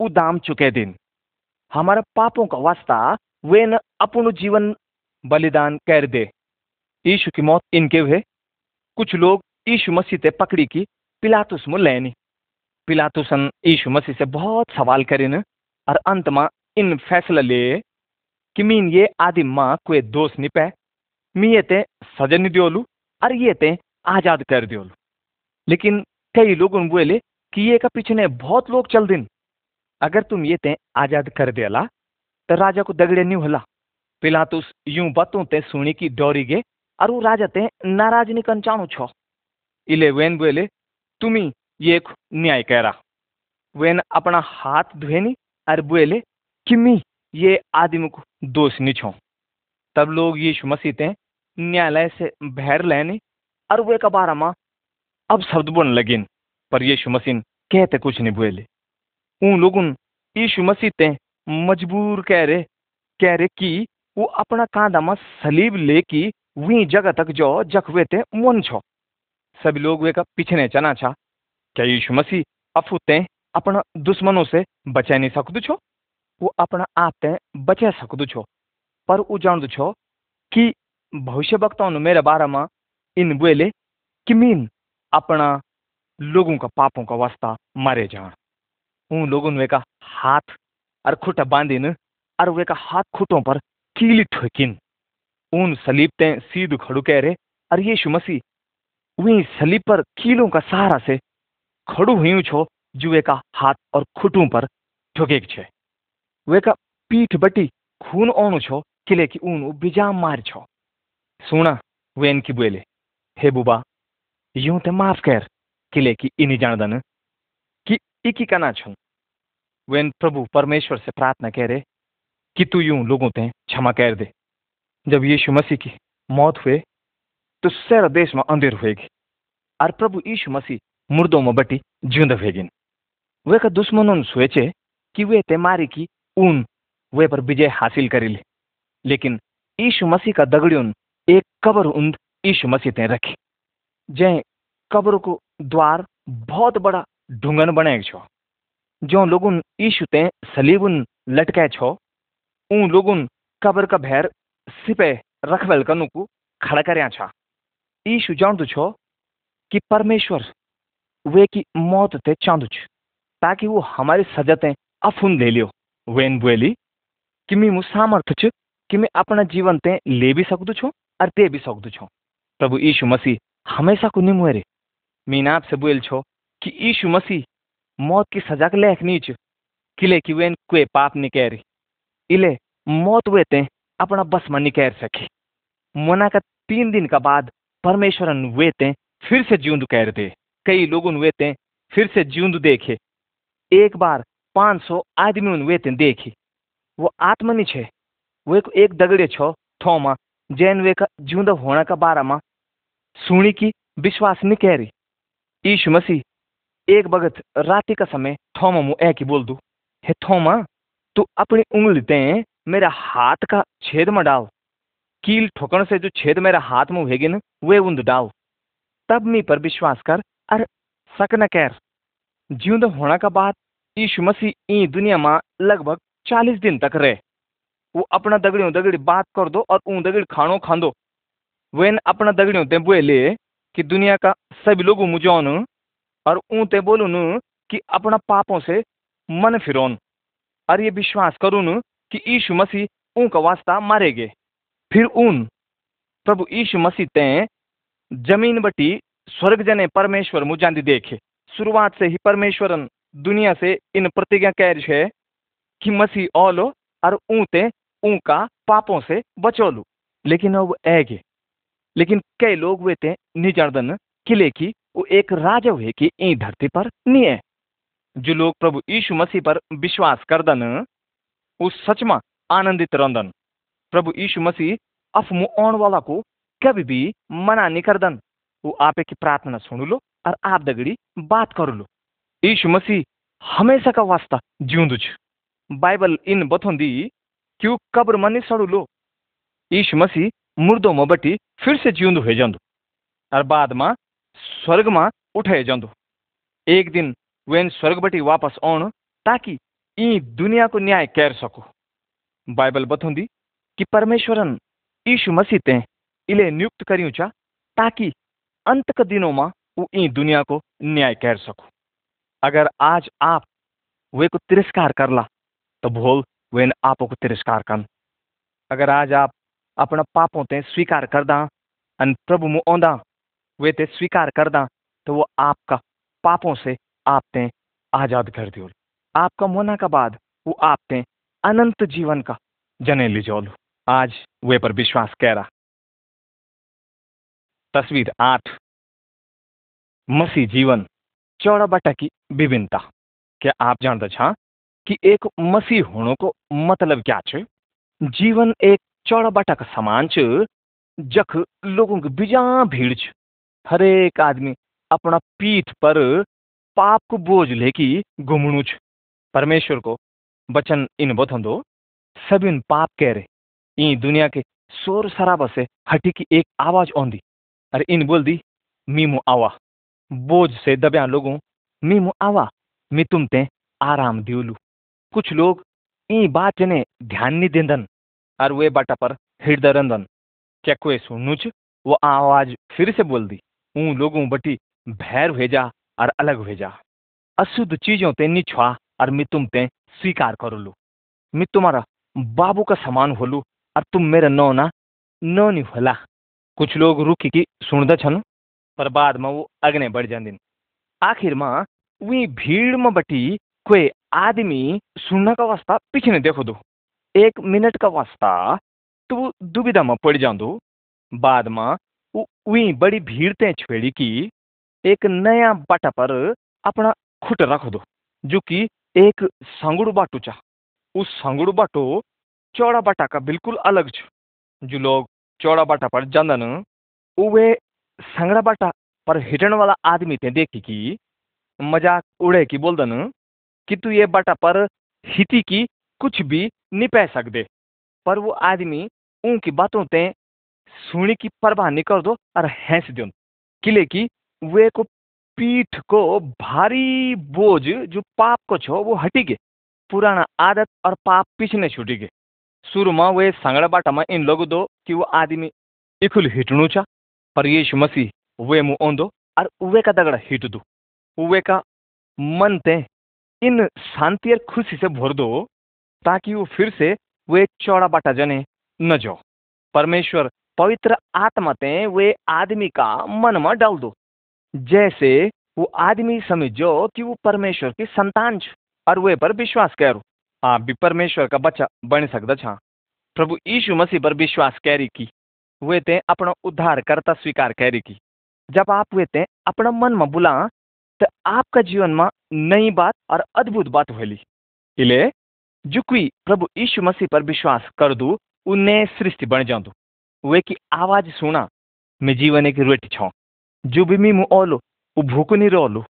उ दाम चुके दिन। हमारे पापों का वास्ता वेन अपनो जीवन बलिदान कर दे। यीशु की मौत इनके हुए कुछ लोग यीशु मसीह ते पकड़ी की पिलातुस में लेनी। पिलातुसन यीशु मसीह से बहुत सवाल करें और अंत में इन फैसला ले कि मीन ये आदि माँ कोई दोष नहीं पे। मी ये ते सजा नहीं दियोलू और ये ते आज़ाद कर दियोलू। लेकिन कई लोगों बोले कि ये का पीछे बहुत लोग चल दिन। अगर तुम ये ते आज़ाद कर देला तो राजा को दगड़े नहीं होला। पिलातुस यूँ बातों ते सुनी की डोरी गे ते नाराज़ नहीं कंचाणु छो। इले वेन बोले तुम्ही ये न्याय करा। वेन अपना हाथ धुएनी और बोले कि मी ये आदमी को दोष नहीं छो। तब लोग यीशु मसीह ते न्यायालय से बहर लेने और वे का बारा में अब शब्द बोलने लगिन, पर यीशु मसीह कहते कुछ नहीं बोले उन लोगों यीशु मसीह ते मजबूर कह रहे कह रहे कि वो अपना कांधा में सलीब लेके वही जगह तक जो जखवे ते मन छो। सभी लोग वे का पीछे चना छा, क्या यीशु मसीह अफुते अपना दुश्मनों से बचा नहीं सकदू छो? वो अपना आप ते बचे सकदू छो। पर वो जान छो कि भविष्य वक्ताओं ने मेरे बारे में इन बोले कि मीन अपना लोगों का पापों का वास्ता मारे जान उन लोगों ने का हाथ और खुटा बांधिन और वे का हाथ खुटों पर कीली ठोकिन। उन सलीब ते सीध खड़ू कह रहे और यीशु मसीह वही सलीब पर कीलों का सहारा से खड़ू हुई छो जुए का हाथ और खुटू पर ठोके छे। वे का पीठ बटी खून ओणु छो, किले की ऊन बिजाम मार छो। सुना वे इनकी बोले हे बुबा, यूँ ते माफ़ कर, किले की इनी जानदन कि इकी कना छू। वेन प्रभु परमेश्वर से प्रार्थना कह रहे कि तू यूँ लोगों ते क्षमा कर दे। जब यीशु मसीह की मौत हुए तो सारा देश में अंधेर हुएगी और प्रभु यीशु मसीह मुर्दों में बटी जिंद हुएगिन वे का दुश्मनों सोचे कि वे ते मारी की ऊन वे पर विजय हासिल करी ले लेकिन यीशु मसीह का दगड़ियों एक कबर उन्द यीशु मसीह ते रखी। जै कब्र को द्वार बहुत बड़ा ढूंगन बने छो जो लोगुन यीशु ते सलीबुन लटके छो उन लोगुन कब्र का भैर सिपे रखवेल कनु को खड़ा करया छा। यीशु जानदु छो कि परमेश्वर वे की मौत ते चांदु छ ताकि वो हमारी सजा ते अफुन ले लियो। वेन बोली, कि मी मु सामर्थ छ कि मैं अपना जीवन ते ले भी सकदु छो और ते भी सकदु छो। प्रभु यीशु मसीह हमेशा को निमुरे मीन आपसे बोल छो कि यीशु मसीह मौत की सजा के लेख नीच, किले कि वेन कोई पाप नहीं कह रही इले मौत वे ते अपना बस में नहीं कह सके। मोना का तीन दिन का बाद परमेश्वर वे ते फिर से जीवंद कह दे। कई लोगों वे फिर से जीवंद देखे। एक बार पाँच सौ आदमी उन वे ते देखे। वो आत्मनि छे। वो एक, एक दगड़े छो थोमा जैन वे का जीवंद होने का बारे में सुनी की विश्वास नहीं कह रही यीशु मसीह एक बगत राति का समय थोमा मु की बोल दू हे थोमा तू अपनी उंगली ते मेरा हाथ का छेद में डाल। कील ठोकण से जो छेद मेरा हाथ में होगी न वे उंद डाल। तब मी पर विश्वास कर, अर सक न कैर। जीवंद होने का बाद यीशु मसीह ई दुनिया में लगभग चालीस दिन तक रहे। वो अपना दगड़ियों दगड़ी बात कर दो और ऊँ दगड़ी खानो खांदो। वेन अपना दगड़ियों ते बोले कि दुनिया का सभी लोग मुझौन और ऊँ ते बोलून कि अपना पापों से मन फिरौन। और ये विश्वास करूँ कि यीशु मसीह ऊँ का वास्ता मारेगे फिर ऊन, प्रभु यीशु मसीह ते ज़मीन बटी स्वर्ग जने परमेश्वर मुजांदी देखे। शुरुआत से ही परमेश्वरन दुनिया से इन प्रतिज्ञा कह है कि मसीह ओलो और ऊते ऊ का पापों से बचोलू। लेकिन अब ऐगे लेकिन कई लोग वे ते निजर्दन किले की वो एक राजा हुए कि ई धरती पर नहीं है जो लोग प्रभु यीशु मसीह पर विश्वास करदन सच में आनंदित रहंदन प्रभु यीशु मसीह अफ मुआण वाला को कभी भी मना नहीं करदन। वो आपे की प्रार्थना सुन लो और आप दगड़ी बात कर लो। यीशु मसीह हमेशा का वास्ता जिउँदो बाइबल इन बथोंदी कि कब्र में सड़ू लो। यीशु मसीह मुर्दों में बटी फिर से जिउँदो हो जांदो और बाद में स्वर्ग में उठाए जांदो। एक दिन वेन स्वर्ग बटी वापस आउन ताकि ई दुनिया को न्याय कर सको। बाइबल बथोंदी कि परमेश्वरन यीशु मसीह ते इले नियुक्त करियो चा ताकि अंत के दिनों में वो ई दुनिया को न्याय कर सको। अगर आज आप वे को तिरस्कार करला तो भोल वेन आपो को तिरस्कार कर अगर आज आप अपना पापों ते स्वीकार करदा अन प्रभु मु औंदा वे ते स्वीकार करदा तो वो आपका पापों से आप ते आज़ाद कर दियो आपका मोना का बाद, वो आप ते अनंत जीवन का। जने लिजोल आज वे पर विश्वास कह रहा तस्वीर आठ। मसीह जीवन चौड़ा बटा की विभिन्नता। क्या आप जानते छा? कि एक मसीह होने को मतलब क्या छ? जीवन एक चौड़ा बटा का समान छ, जख लोगों की बिजा भीड़ छ। हरेक आदमी अपना पीठ पर पाप को बोझ लेके घुमणु छ। परमेश्वर को वचन इन बथंदो सभी पाप कह रहे ई दुनिया के शोर शराबा से हटी की एक आवाज़ आंदी अरे इन बोल दी मीमू आवा, बोझ से दबया लोगों, मीमू आवा, मी तुम ते आराम दियोलू कुछ लोग ई बात ने ध्यान नहीं देंदन और वे बाटा पर हृदय रंदन। क्या कोई सुनू छ वो आवाज़ फिर से बोल दी ऊ लोगों बटी भैर भेजा और अलग भेजा। अशुद्ध चीज़ों ते नी छुआ और मैं तुम ते स्वीकार कर लू मैं तुम्हारा बाबू का समान होलू और तुम मेरा नौ ना नौ नहीं होला। कुछ लोग रुकी की सुनदा छन, पर बाद में वो अगने बढ़ जांदिन। आखिर में वी भीड़ में बटी कोई आदमी सुनने का वास्ता पीछे देखो दो। एक मिनट का वास्ता तो दुविधा में पड़ जांदो। बाद में वो वी बड़ी भीड़ ते छेड़ी की एक नया बाटा पर अपना खुट रख दो, जो कि एक संगुड़ बाटू चा। उस संगुड़ बाटो चौड़ा बाटा का बिल्कुल अलग छ। जो लोग चौड़ा बाटा पर जांदन वे संगड़ा बाटा पर हिटन वाला आदमी ते देखी की मज़ाक उड़े की बोलदन कि तू ये बाटा पर हिती की कुछ भी नहीं पह सकते पर वो आदमी उनकी बातों ते सुनी की परवाह नहीं कर दो और हंस दो किले की वे को पीठ को भारी बोझ जो पाप को छो, वो हटी गए पुराना आदत और पाप पीछे छूटी गए शुरू में वे संगड़ा बाटा में इन लोगों दो कि वो आदमी इखुल हिटणु चा, पर यीशु मसीह वे मुँह ओंदो और वे का दगड़ा हिट दो। वे का मन ते इन शांति और खुशी से भर दो, ताकि वो फिर से वे चौड़ा बाटा जने न जाओ। परमेश्वर पवित्र आत्मा ते वे आदमी का मन में डाल दो। जैसे वो आदमी समझो कि वो परमेश्वर की संतान छ और वे पर विश्वास करो। आप भी परमेश्वर का बच्चा बन सकता छा। प्रभु यीशु मसीह पर विश्वास कैरी की। वे ते अपना उद्धार करता स्वीकार कैरी की। जब आप वे ते अपना मन में बुला तो आपका जीवन में नई बात और अद्भुत बात होली। इले, जो कोई प्रभु यीशु मसीह पर विश्वास कर दू नए सृष्टि बन जादू। वे की आवाज़ सुना मैं जीवन की रोटी छो। जो भी मी मुँह ओलो वो भूख नहीं रोलू,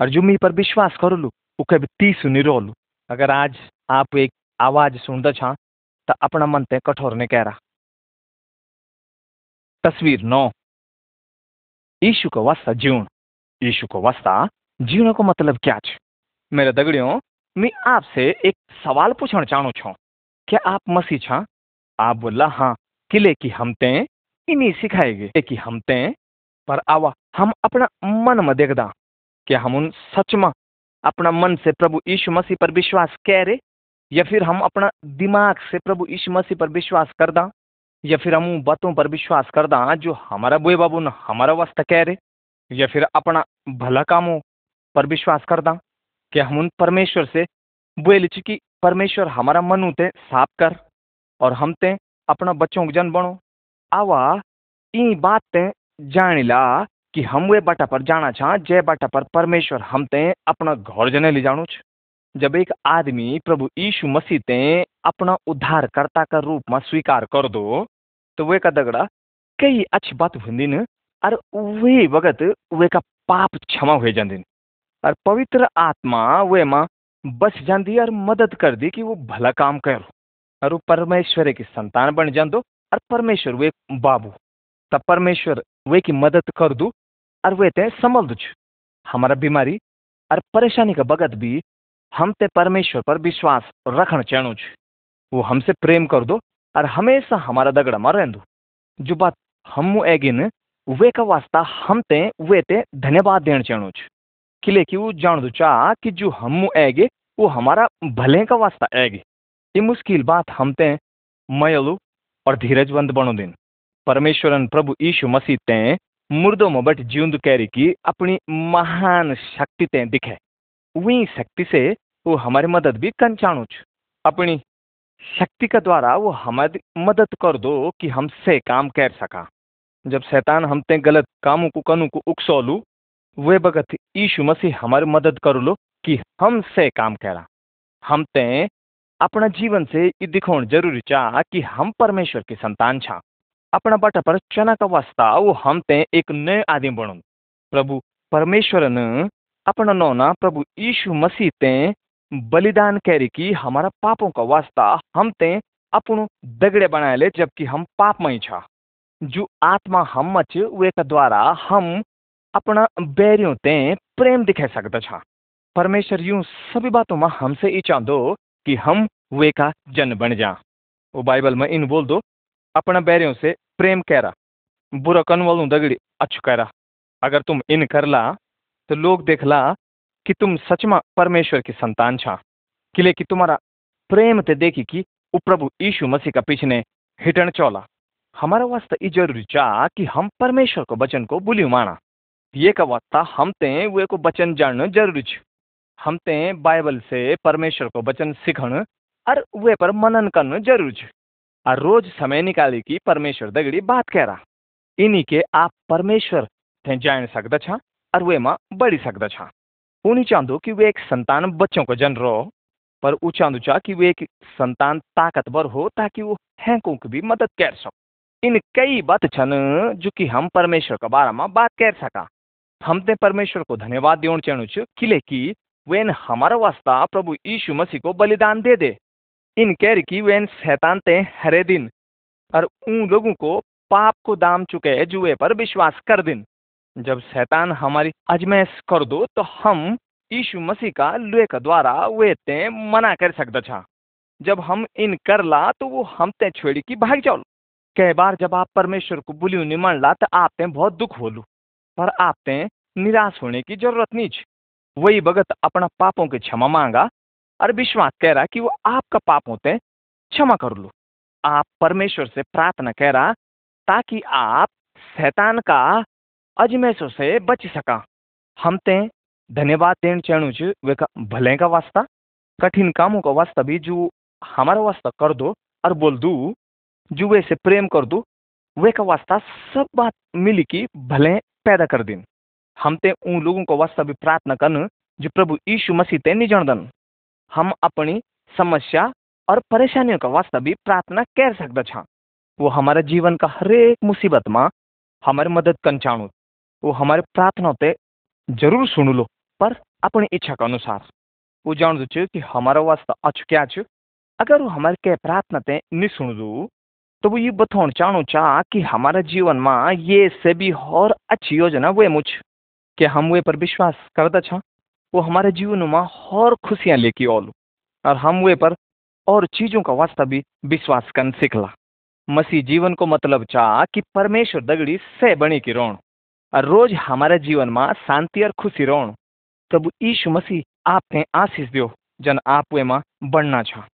और जो मी पर विश्वास करोलू वो कभी तीस नहीं रोलू। अगर आज आप एक आवाज़ सुनता छा तो अपना मन ते कठोर ने कह रहा तस्वीर नौ। यीशु को वास्ता जीवन यीशु को वास्ता जीवन को मतलब क्या छ? मेरे दगड़ियों, मैं आपसे एक सवाल पूछना चाहूँ छो। क्या आप मसीह छा? आप बोला हाँ किले की हम ते इन्हीं सिखाएगे कि हम ते पर आवा, हम अपना मन में देखदा क्या हम उन सच में अपना मन से प्रभु यीशु मसीह पर विश्वास कह रहे या फिर हम अपना दिमाग से प्रभु यीशु मसीह पर विश्वास करदा, या फिर हम उन बातों पर विश्वास करदा जो हमारा बुए बाबू ने हमारा वास्ता कह रहे या फिर अपना भला कामों पर विश्वास करदा कि हम उन परमेश्वर से बोल कि परमेश्वर हमारा मन उते साफ़ कर और हम ते अपना बच्चों को जन बनो आवा, ई बात ते जानिला कि हम वे बाटा पर जाना छा जय बाटा पर परमेश्वर हम ते अपना घर जने ले जानो छ। जब एक आदमी प्रभु यीशु मसीह ते अपना उद्धारकर्ता का रूप में स्वीकार कर दो तो वे का दगड़ा कई अच्छी बात हुंदिन और वे वक्त वे का पाप क्षमा हो जांदिन। और पवित्र आत्मा वे माँ बस जाती और मदद कर दी कि वो भला काम करो। और वो परमेश्वर की संतान बन जांदो और परमेश्वर वे बाबू। तब परमेश्वर वे की मदद कर दू और वे ते संभल दू हमारा बीमारी और परेशानी का बगत भी हम ते परमेश्वर पर विश्वास रखना चाहू वो हमसे प्रेम कर दो और हमेशा हमारा दगड़ा में रहदू जो बात हम एगिन वे का वास्ता हम ते, वे ते धन्यवाद देना चाहू किले कि वो जान दो चाह कि जो हम एगे वो हमारा भले का वास्ता एगे ये मुश्किल बात हम ते मयलू और धीरज धीरजवंत बनो दिन परमेश्वरन प्रभु यीशु मसीह ते मुर्दों में बट जीवंद कैरी की अपनी महान शक्ति ते दिखे। वही शक्ति से वो हमारी मदद भी कर चाणु अपनी शक्ति का द्वारा वो हमारी मदद कर दो कि हम से काम कर सका। जब शैतान हम ते गलत कामों को कनु को उकसोलू, वे बगत यीशु मसीह हमारी मदद कर लो कि हम से काम करा। हम ते अपना जीवन से ये दिखाने ज़रूरी चाह कि हम परमेश्वर की संतान छा। अपना बटा पर का वास्ता वो हम ते एक नए आदमी बनो। प्रभु परमेश्वर ने, अपना नौना प्रभु यीशु मसीह ते बलिदान कैरी की हमारा पापों का वास्ता हम ते अपनो दगड़े बनाए ले, जबकि हम पाप में छा। जो आत्मा हम मच, वे का द्वारा हम अपना बैरियों ते प्रेम दिखा सकता छा। परमेश्वर यूँ सभी बातों में हमसे ही चाहदो कि हम वे का जन बन जा। वो बाइबल में इन बोल दो अपना बैरियों से प्रेम करा, बुरा कन वालों दगड़ी अच्छु करा। अगर तुम इन करला तो लोग देखला कि तुम सच में परमेश्वर की संतान छा। किले कि तुम्हारा प्रेम ते देखी कि वो प्रभु यीशु मसीह का पीछने हिटन चौला। हमारा वास्ता ये ज़रूरी चाह कि हम परमेश्वर को वचन को बुली माना ये का वास्ता हम ते वे को वचन जानना ज़रूरी छ। हम ते बाइबल से परमेश्वर को वचन सीखण और वे पर मनन करना ज़रूरी छ। और रोज समय निकाली कि परमेश्वर दगड़ी बात कह रहा इन्हीं के आप परमेश्वर थे जान सकता छा और वे माँ बढ़ी सकता छा। वो नहीं चाहदो कि वे एक संतान बच्चों को जन रहो पर वो चाहदो चाह कि वे एक संतान ताकतवर हो ताकि वो हैंकों की भी मदद कर सको। इन कई बात छन जो कि हम परमेश्वर के बारे में बात कर सका। हम ते परमेश्वर को धन्यवाद देना चाहू छ किले कि वेन हमारा वास्ता प्रभु यीशु मसीह को बलिदान दे दे। इन कह कि वेन शैतान ते हरे दिन, और उन लोगों को पाप को दाम चुके जुए पर विश्वास कर दिन। जब शैतान हमारी अजमैश कर दो तो हम यीशु मसीह का लोहे का द्वारा वे ते मना कर सकता छा। जब हम इन कर ला तो वो हम ते छेड़ी की भाग जाओ। कई बार जब आप परमेश्वर को बुलियो नहीं मान ला तो आप ते बहुत दुख होलू, पर आप ते निराश होने की ज़रूरत नहीं वही भगत अपना पापों की क्षमा मांगा और विश्वास कह रहा कि वो आपका पाप होते क्षमा कर लो। आप परमेश्वर से प्रार्थना कह रहा ताकि आप शैतान का अजमेशों से बच सका। हम ते धन्यवाद देन चाहूँ छ, वे का भले का वास्ता, कठिन कामों का वास्ता भी जो हमारा वास्ता कर दो और बोल दू, जो वे से प्रेम कर दू, वे का वास्ता सब बात मिली की भले पैदा कर दिन हम ते उन लोगों को वास्ता भी प्रार्थना करन, जो प्रभु यीशु मसीह ते नहीं जानदन हम अपनी समस्या और परेशानियों का वास्ता भी प्रार्थना कर सकता छा। वो हमारे जीवन का हरेक मुसीबत में हमारी मदद कर चाणु। वो हमारे प्रार्थना पे ज़रूर लो, पर अपनी इच्छा के अनुसार। वो जान दो कि हमारा वास्ता अच्छ क्या छ अगर वो हमारे के प्रार्थना ते नहीं सुन दू तो वो ये बतौन चाहूँ चाह कि हमारा जीवन में ये से भी और अच्छी योजना वे मुझ कि हम वे पर विश्वास करता छा? वो हमारे जीवन में और खुशियाँ लेके ओलू और हम वे पर और चीज़ों का वास्ता भी विश्वास कर सीखला। मसीह जीवन को मतलब चाह कि परमेश्वर दगड़ी सह बनी की रोण। और रोज हमारे जीवन में शांति और खुशी रोण। प्रभु यीशु मसीह आपने आशीष दियो, जन आप वे में बढ़ना छा